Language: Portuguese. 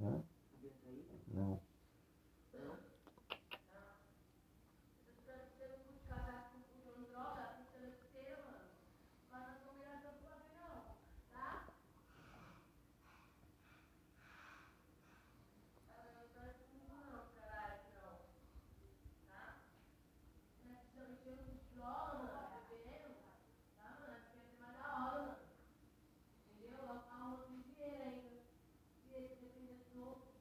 Hã? Não. 어?